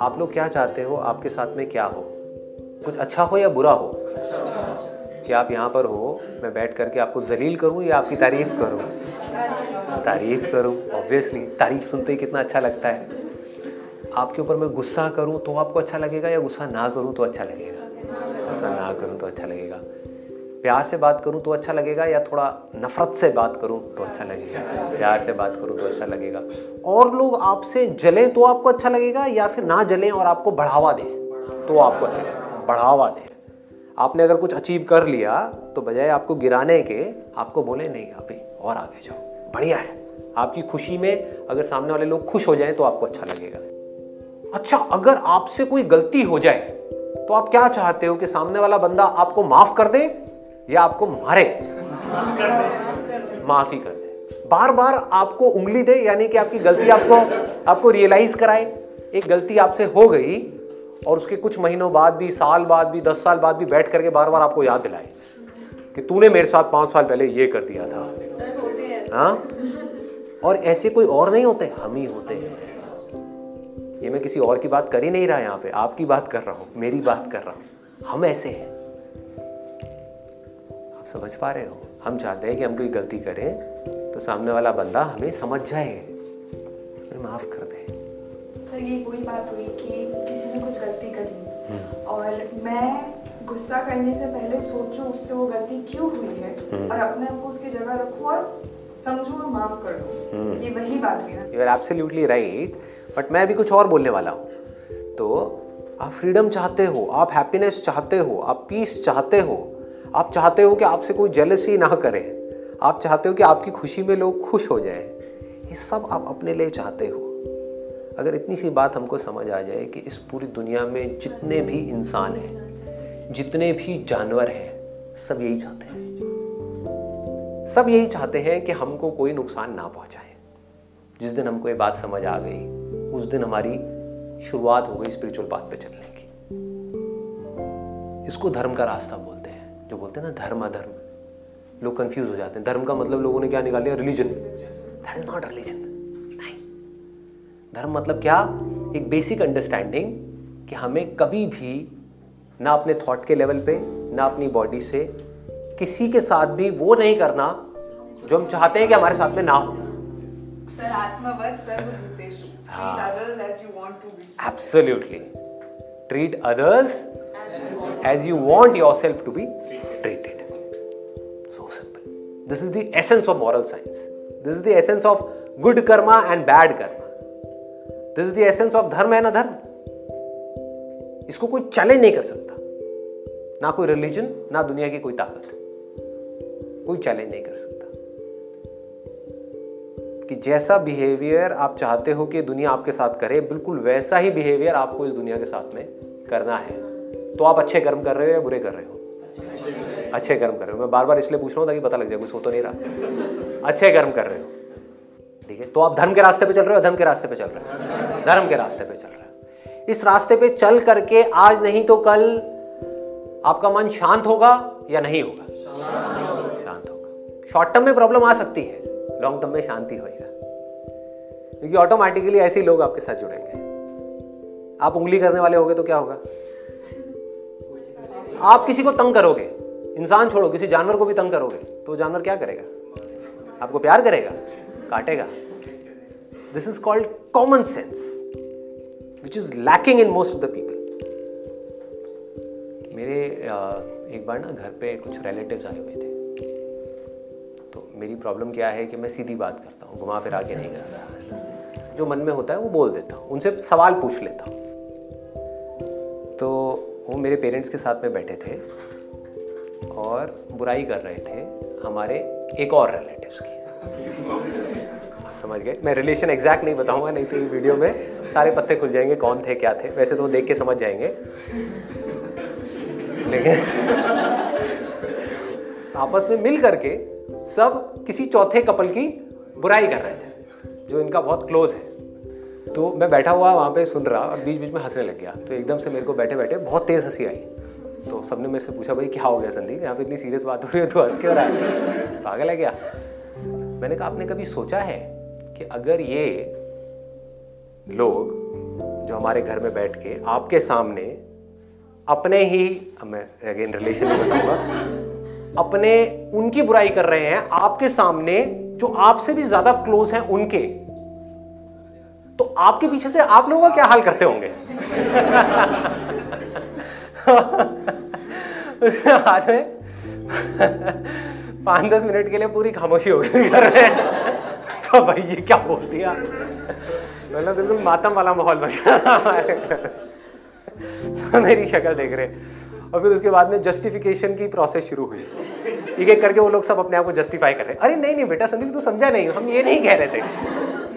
आप लोग क्या चाहते हो? आपके साथ में क्या हो? कुछ अच्छा हो या बुरा हो? कि आप यहाँ पर हो, मैं बैठ करके आपको जलील करूँ या आपकी तारीफ़ करूँ? तारीफ़ करूँ? ऑब्वियसली तारीफ़ सुनते ही कितना अच्छा लगता है। आपके ऊपर मैं गुस्सा करूँ तो आपको अच्छा लगेगा या गुस्सा ना करूँ तो अच्छा लगेगा? गुस्सा ना करूँ तो अच्छा लगेगा। प्यार से बात करूँ तो अच्छा लगेगा या थोड़ा नफरत से बात करूँ तो अच्छा लगेगा? प्यार से बात करूँ तो अच्छा लगेगा। और लोग आपसे जलें तो आपको अच्छा लगेगा या फिर ना जलें और आपको बढ़ावा दें तो आपको अच्छा लगेगा? बढ़ावा दें। आपने अगर कुछ अचीव कर लिया तो बजाय आपको गिराने के, आपको बोले, नहीं अभी और आगे जाओ। बढ़िया है। आपकी खुशी में अगर सामने वाले लोग खुश हो जाएँ तो आपको अच्छा लगेगा। अच्छा अगर आपसे कोई गलती हो जाए तो आप क्या चाहते हो कि सामने वाला बंदा आपको माफ़ कर दे? या आपको मारे? माफ़ी कर दे। बार बार आपको उंगली दे यानी कि आपकी गलती आपको आपको रियलाइज़ कराए। एक गलती आपसे हो गई और उसके कुछ महीनों बाद भी साल बाद भी दस साल बाद भी बैठ करके बार बार आपको याद दिलाए कि तूने मेरे साथ पाँच साल पहले ये कर दिया था। हाँ? और ऐसे कोई और नहीं होते? हम ही होते हैं। ये मैं किसी और की बात कर ही नहीं रहा यहाँ पे। आपकी बात कर रहा हूँ मेरी बात कर रहा हूँ। हम ऐसे हैं। समझ पा रहे हो। हम चाहते हैं कि हम कोई गलती करें तो सामने वाला बंदा हमें समझ जाए। हमें माफ़ कर दे। सर ये वही बात हुई कि किसी ने कुछ गलती करी। और मैं गुस्सा करने से पहले सोचूं उससे वो गलती क्यों हुई है और अपने आप को उसकी जगह रखूँ और समझूं और माफ़ कर दूँ। ये वही बात है ना। You are absolutely right but मैं भी कुछ और बोलने वाला हूँ। तो आप फ्रीडम चाहते हो आप हैप्पीनेस चाहते हो आप पीस चाहते हो आप चाहते हो कि आपसे कोई जेलसी ना करे, आप चाहते हो कि आपकी खुशी में लोग खुश हो जाए, ये सब आप अपने लिए चाहते हो। अगर इतनी सी बात हमको समझ आ जाए कि इस पूरी दुनिया में जितने भी इंसान हैं, जितने भी जानवर हैं, सब यही चाहते हैं। सब यही चाहते हैं कि हमको कोई नुकसान ना पहुँचाए। जिस दिन हमको ये बात समझ आ गई, उस दिन हमारी शुरुआत हो गई स्पिरिचुअल बात पे चलने की। इसको धर्म का रास्ता बोलते जो बोलते हैं ना धर्म अधर्म लोग कंफ्यूज हो जाते हैं। धर्म का मतलब लोगों ने क्या निकाल लिया? Religion that is not religion नहीं। धर्म मतलब क्या? एक बेसिक अंडरस्टैंडिंग कि हमें कभी भी ना अपने थॉट के लेवल पे ना अपनी बॉडी से किसी के साथ भी वो नहीं करना जो हम चाहते हैं कि हमारे साथ में ना हो। सर्वभूतेषु। Treat others as you want yourself to be treated. So simple. This is the essence of moral science. This is the essence of good karma and bad karma. This is the essence of dharma and adharma. इसको कोई challenge नहीं कर सकता ना कोई religion ना दुनिया की कोई ताकत कोई चैलेंज नहीं कर सकता कि जैसा बिहेवियर आप चाहते हो कि दुनिया आपके साथ करे बिल्कुल वैसा ही बिहेवियर आपको इस दुनिया के साथ में करना है तो आप अच्छे कर्म कर रहे हो या बुरे कर रहे हो? अच्छे कर्म कर रहे हो। मैं बार बार इसलिए पूछ रहा हूँ ताकि पता लग जाए, कुछ हो तो नहीं रहा। अच्छे कर्म कर रहे हो। ठीक है? तो आप धर्म के रास्ते पे चल रहे हो धर्म के रास्ते पे चल रहे हो? धर्म के रास्ते पे चल रहे हो। इस रास्ते पे चल करके आज नहीं तो कल आपका मन शांत होगा या नहीं होगा? शांत होगा। शॉर्ट टर्म में प्रॉब्लम आ सकती है। लॉन्ग टर्म में शांति होगा क्योंकि ऑटोमेटिकली ऐसे ही लोग आपके साथ जुड़ेंगे। आप उंगली करने वाले होगे तो क्या होगा? आप किसी को तंग करोगे, इंसान छोड़ो, किसी जानवर को भी तंग करोगे तो जानवर क्या करेगा? आपको प्यार करेगा? काटेगा? This is called common sense which is lacking in most of the people मेरे एक बार ना घर पे कुछ रिलेटिव्स आए हुए थे। तो मेरी प्रॉब्लम क्या है कि मैं सीधी बात करता हूँ, घुमा फिरा के नहीं करता जो मन में होता है, वो बोल देता हूँ, उनसे सवाल पूछ लेता हूँ। तो वो मेरे पेरेंट्स के साथ में बैठे थे और बुराई कर रहे थे हमारे एक और रिलेटिव्स की। समझ गए? मैं रिलेशन एग्जैक्ट नहीं बताऊँगा, नहीं तो ये वीडियो में सारे पत्ते खुल जाएँगे, कौन थे, क्या थे। वैसे तो वो देख के समझ जाएँगे। लेकिन आपस में मिल करके सब किसी चौथे कपल की बुराई कर रहे थे, जो इनका बहुत क्लोज है। तो मैं बैठा हुआ वहाँ पे सुन रहा और बीच बीच में हंसने लग गया। तो एकदम से मेरे को बैठे बैठे बहुत तेज़ हँसी आई। तो सबने मेरे से पूछा, भाई, क्या हो गया संदीप? यहाँ पे इतनी सीरियस बात हो रही है तो हंस क्यों रहा है? पागल है क्या मैंने कहा, आपने कभी सोचा है कि अगर ये लोग जो हमारे घर में बैठ के आपके सामने अपने ही मैं अगेन रिलेशन में बताऊँगा, अपने उनकी बुराई कर रहे हैं, आपके सामने जो आपसे भी ज़्यादा क्लोज हैं उनके तो आपके पीछे से आप लोगों का क्या हाल करते होंगे? आज में पाँच दस मिनट के लिए पूरी खामोशी हो गई घर में। तो भाई ये क्या बोल दिया मतलब बिल्कुल मातम वाला माहौल बन गया। तो मेरी शक्ल देख रहे। और फिर उसके बाद में जस्टिफिकेशन की प्रोसेस शुरू हुई। एक एक करके वो लोग सब अपने आप को जस्टिफाई कर रहे। अरे नहीं नहीं बेटा, संदीप, तू समझा नहीं। हम ये नहीं कह रहे थे।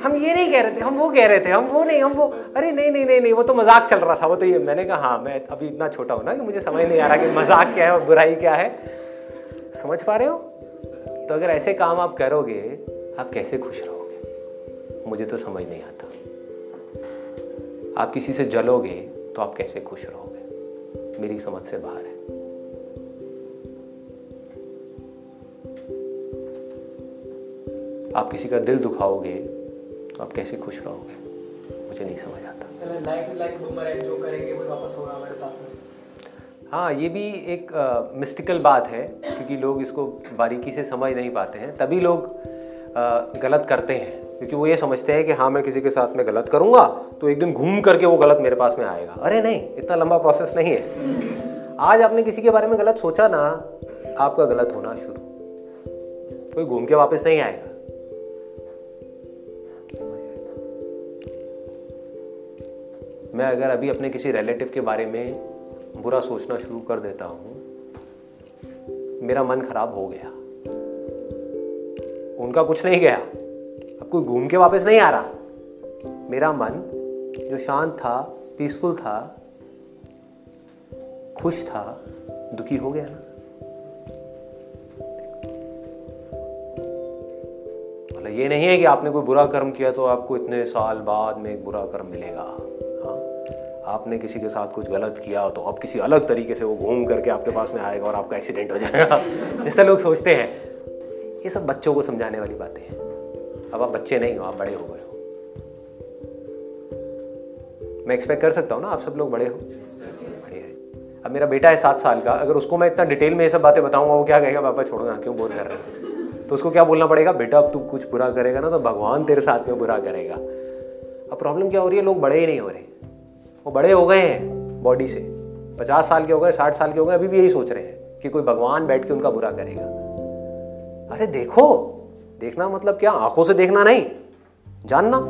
हम ये नहीं कह रहे थे, हम वो कह रहे थे, हम वो नहीं, हम वो, अरे नहीं नहीं नहीं नहीं नहीं वो तो मज़ाक चल रहा था, वो तो ये, मैंने कहा हाँ मैं अभी इतना छोटा हूँ ना कि मुझे समझ नहीं आ रहा कि मज़ाक क्या है और बुराई क्या है। समझ पा रहे हो? तो अगर ऐसे काम आप करोगे, आप कैसे खुश रहोगे? मुझे तो समझ नहीं आता। आप किसी से जलोगे तो आप कैसे खुश रहोगे? मेरी समझ से बाहर है। आप किसी का दिल दुखाओगे तो आप कैसे खुश रहोगे? मुझे नहीं समझ आता। लाइफ इज़ लाइक बूमरैंग जो करेंगे वो वापस होगा हमारे साथ में। हाँ ये भी एक मिस्टिकल बात है क्योंकि लोग इसको बारीकी से समझ नहीं पाते हैं। तभी लोग आ, गलत करते हैं क्योंकि वो ये समझते हैं कि हाँ मैं किसी के साथ में गलत करूँगा तो एक दिन घूम करके वो गलत मेरे पास में आएगा। अरे नहीं इतना लंबा प्रोसेस नहीं है। आज आपने किसी के बारे में गलत सोचा ना आपका गलत होना शुरू। कोई घूम के वापस नहीं आएगा। मैं अगर अभी अपने किसी रिलेटिव के बारे में बुरा सोचना शुरू कर देता हूँ, मेरा मन खराब हो गया। उनका कुछ नहीं गया। अब कोई घूम के वापस नहीं आ रहा। मेरा मन जो शांत था पीसफुल था, खुश था, दुखी हो गया ना। मतलब ये नहीं है कि आपने कोई बुरा कर्म किया तो आपको इतने साल बाद में एक बुरा कर्म मिलेगा। आपने किसी के साथ कुछ गलत किया तो अब किसी अलग तरीके से वो घूम करके आपके पास में आएगा और आपका एक्सीडेंट हो जाएगा। जैसे लोग सोचते हैं, ये सब बच्चों को समझाने वाली बातें हैं। अब आप बच्चे नहीं हो, आप बड़े हो गए हो। मैं एक्सपेक्ट कर सकता हूँ ना आप सब लोग बड़े हो? अब मेरा बेटा है सात साल का, अगर उसको मैं इतना डिटेल में ये सब बातें बताऊँगा, वो क्या कहेगा, पापा, छोड़ो ना, क्यों बोर कर रहे हैं? तो उसको क्या बोलना पड़ेगा, बेटा, अब तू कुछ बुरा करेगा ना तो भगवान तेरे साथ में बुरा करेगा। अब प्रॉब्लम क्या हो रही है? लोग बड़े ही नहीं हो रहे। वो बड़े हो गए हैं बॉडी से। पचास साल के हो गए, साठ साल के हो गए, अभी भी यही सोच रहे हैं कि कोई भगवान बैठ के उनका बुरा करेगा। अरे देखो, देखना मतलब क्या? आँखों से देखना नहीं, जानना।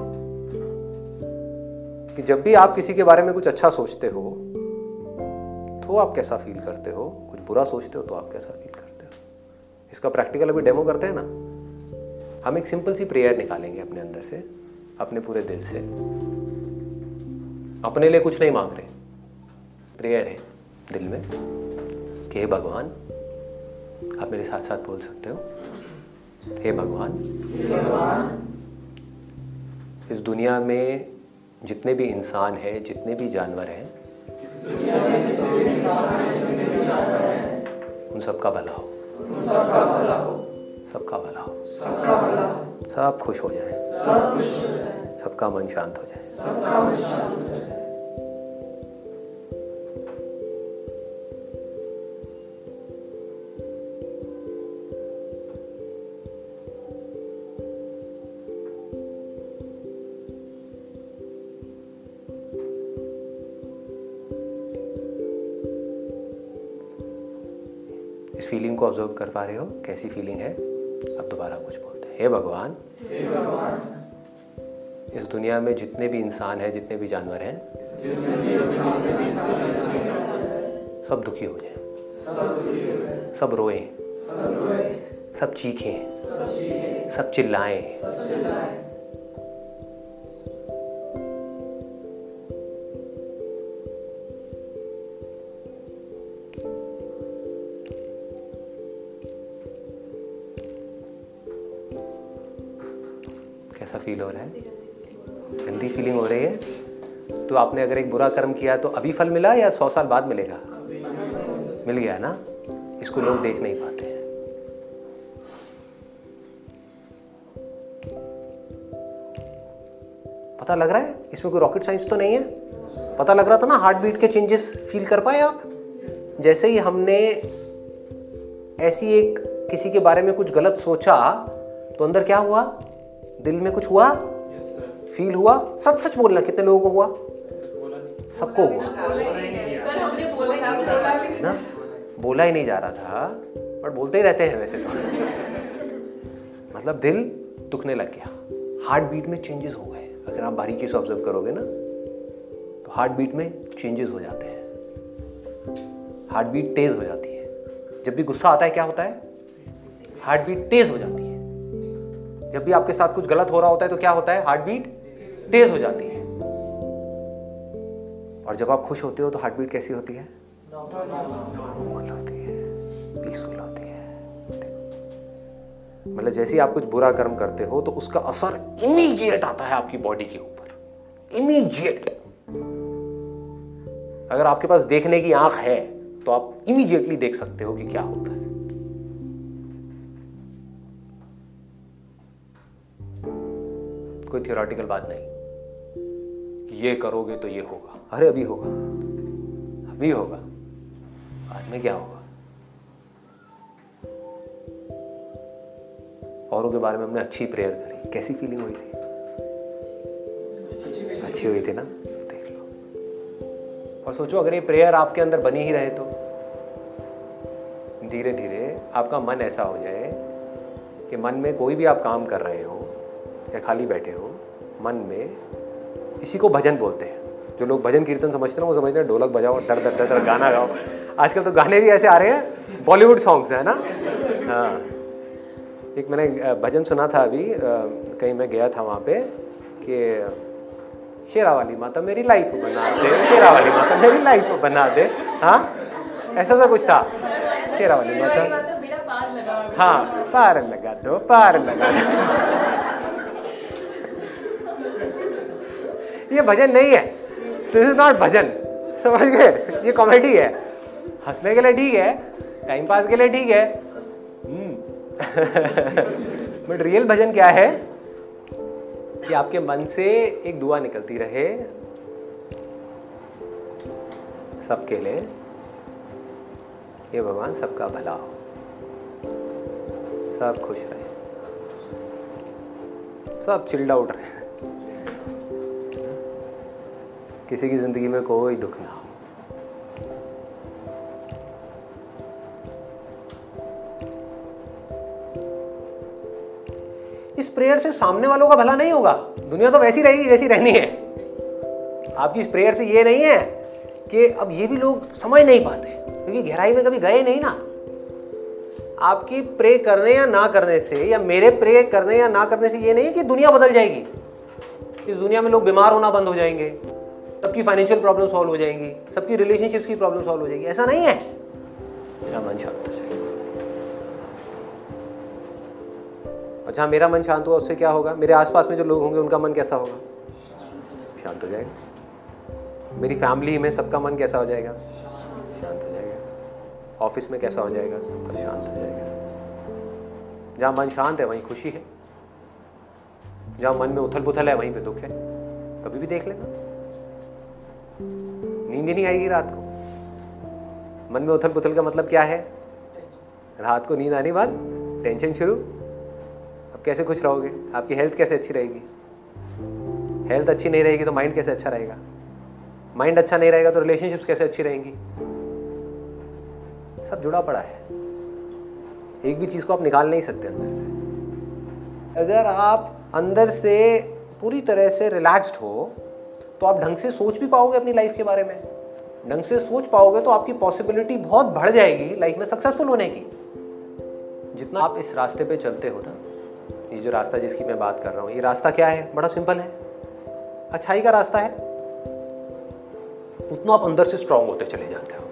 कि जब भी आप किसी के बारे में कुछ अच्छा सोचते हो तो आप कैसा फील करते हो? कुछ बुरा सोचते हो तो आप कैसा फील करते हो? इसका प्रैक्टिकल अभी डेमो करते हैं ना। हम एक सिंपल सी प्रेयर निकालेंगे अपने अंदर से, अपने पूरे दिल से। अपने लिए कुछ नहीं मांग रहे। प्रेयर है दिल में। कि हे भगवान आप मेरे साथ साथ बोल सकते हो। हे भगवान। इस दुनिया में जितने भी इंसान हैं जितने भी जानवर हैं उन सबका भला हो। सबका भला हो। सबका भला हो। सब खुश हो जाए। सबका मन शांत हो जाए। इस फीलिंग को ऑब्ज़र्व कर पा रहे हो कैसी फीलिंग है? अब दोबारा कुछ बोलते हैं। हे भगवान। इस दुनिया में जितने भी इंसान हैं जितने भी जानवर हैं सब दुखी हो जाए। सब रोए। सब चीखें। सब चिल्लाएँ। कैसा फील हो रहा है? गंदी फीलिंग हो रही है। तो आपने अगर एक बुरा कर्म किया तो अभी फल मिला या सौ साल बाद मिलेगा? मिल गया ना? इसको लोग देख नहीं पाते पता लग रहा है? इसमें कोई रॉकेट साइंस तो नहीं है? पता लग रहा था ना हार्ट बीट के चेंजेस फील कर पाए आप? जैसे ही हमने ऐसी एक किसी के बारे में कुछ गलत सोचा तो अंदर क्या हुआ? दिल में कुछ हुआ? फील हुआ? सच सच बोलना कितने लोगों को हुआ? सबको हुआ। सर बोला ही नहीं ना? बोला ही नहीं जा रहा था बट बोलते ही रहते हैं वैसे तो। मतलब दिल दुखने लग गया। हार्ट बीट में चेंजेस हो गए। अगर आप बारीकी से ऑब्ज़र्व करोगे ना तो हार्ट बीट में चेंजेस हो जाते हैं। हार्ट बीट तेज हो जाती है। जब भी गुस्सा आता है क्या होता है? हार्ट बीट तेज हो जाती है। जब भी आपके साथ कुछ गलत हो रहा होता है तो क्या होता है? हार्ट बीट तेज हो जाती है। और जब आप खुश होते हो तो हार्ट बीट कैसी होती है? नॉर्मल होती है। पीसफुल होती है। मतलब जैसे ही आप कुछ बुरा कर्म करते हो तो उसका असर इमीजिएट आता है आपकी बॉडी के ऊपर। इमीडिएट अगर आपके पास देखने की आँख है तो आप इमीजिएटली देख सकते हो कि क्या होता है। कोई थियोरटिकल बात नहीं। कि ये करोगे तो ये होगा। अरे, अभी होगा। अभी होगा। बाद में क्या होगा? औरों के बारे में हमने अच्छी प्रेयर करी। कैसी फीलिंग हुई थी? अच्छी हुई थी ना? देख लो। और सोचो, अगर ये प्रेयर आपके अंदर बनी ही रहे तो। धीरे धीरे आपका मन ऐसा हो जाए कि मन में कोई भी आप काम कर रहे हो या खाली बैठे हो मन में इसी को भजन बोलते हैं। जो लोग भजन कीर्तन समझते हैं वो समझते हैं ढोलक बजाओ दर दर दर दर गाना गाओ। आजकल तो गाने भी ऐसे आ रहे हैं बॉलीवुड सॉन्ग्स है ना? हाँ। एक मैंने भजन सुना था अभी कहीं मैं गया था वहाँ पे कि शेरा वाली माता मेरी लाइफ बना दे शेरा वाली माता मेरी लाइफ बना दे। हाँ? ऐसा सा कुछ था। शेरा वाली माता हाँ पार लगा दो पार लगा दो। ये भजन नहीं है। This is not bhajan. समझ गए? ये कॉमेडी है। हंसने के लिए ठीक है। टाइम पास के लिए ठीक है। बट रियल भजन क्या है? कि आपके मन से एक दुआ निकलती रहे। सबके लिए। ये भगवान सबका भला हो। सब खुश रहे। सब चिल्ड आउट रहे। किसी की ज़िंदगी में कोई दुख ना हो। इस प्रेयर से सामने वालों का भला नहीं होगा। दुनिया तो वैसी रहेगी जैसी रहनी है। आपकी इस प्रेयर से ये नहीं है कि अब ये भी लोग समझ नहीं पाते, क्योंकि गहराई में कभी गए नहीं ना। आपकी प्रे करने या ना करने से, या मेरे प्रे करने या ना करने से ये नहीं कि दुनिया बदल जाएगी इस दुनिया में लोग बीमार होना बंद हो जाएँगे। सबकी फाइनेंशियल प्रॉब्लम सॉल्व हो जाएँगी, सबकी रिलेशनशिप्स की प्रॉब्लम सॉल्व हो जाएगी। ऐसा नहीं है? मेरा मन शांत हो जाएगा। अच्छा मेरा मन शांत हुआ, उससे क्या होगा? मेरे आसपास में जो लोग होंगे, उनका मन कैसा होगा? शांत हो जाएगा। मेरी फैमिली में सबका मन कैसा हो जाएगा? शांत हो जाएगा। ऑफ़िस में कैसा हो जाएगा? सबका शांत हो जाएगा। जहाँ मन शांत है, वहीं खुशी है। जहाँ मन में उथल पुथल है, वहीं पे दुख है। कभी भी देख लेना। नींद ही नहीं आएगी रात को। मन में उथल पुथल का मतलब क्या है? रात को नींद आने बाद टेंशन शुरू। अब कैसे खुश रहोगे? आपकी हेल्थ कैसे अच्छी रहेगी? हेल्थ अच्छी नहीं रहेगी तो माइंड कैसे अच्छा रहेगा? माइंड अच्छा नहीं रहेगा तो रिलेशनशिप्स कैसे अच्छी रहेंगी? सब जुड़ा पड़ा है। एक भी चीज़ को आप निकाल नहीं सकते अंदर से। अगर आप अंदर से पूरी तरह से रिलैक्स्ड हो तो आप ढंग से सोच भी पाओगे अपनी लाइफ के बारे में। ढंग से सोच पाओगे तो आपकी पॉसिबिलिटी बहुत बढ़ जाएगी लाइफ में सक्सेसफुल होने की। जितना आप इस रास्ते पे चलते हो ना, ये जो रास्ता जिसकी मैं बात कर रहा हूँ, ये रास्ता क्या है? बड़ा सिंपल है। अच्छाई का रास्ता है। उतना आप अंदर से स्ट्रांग होते चले जाते हो।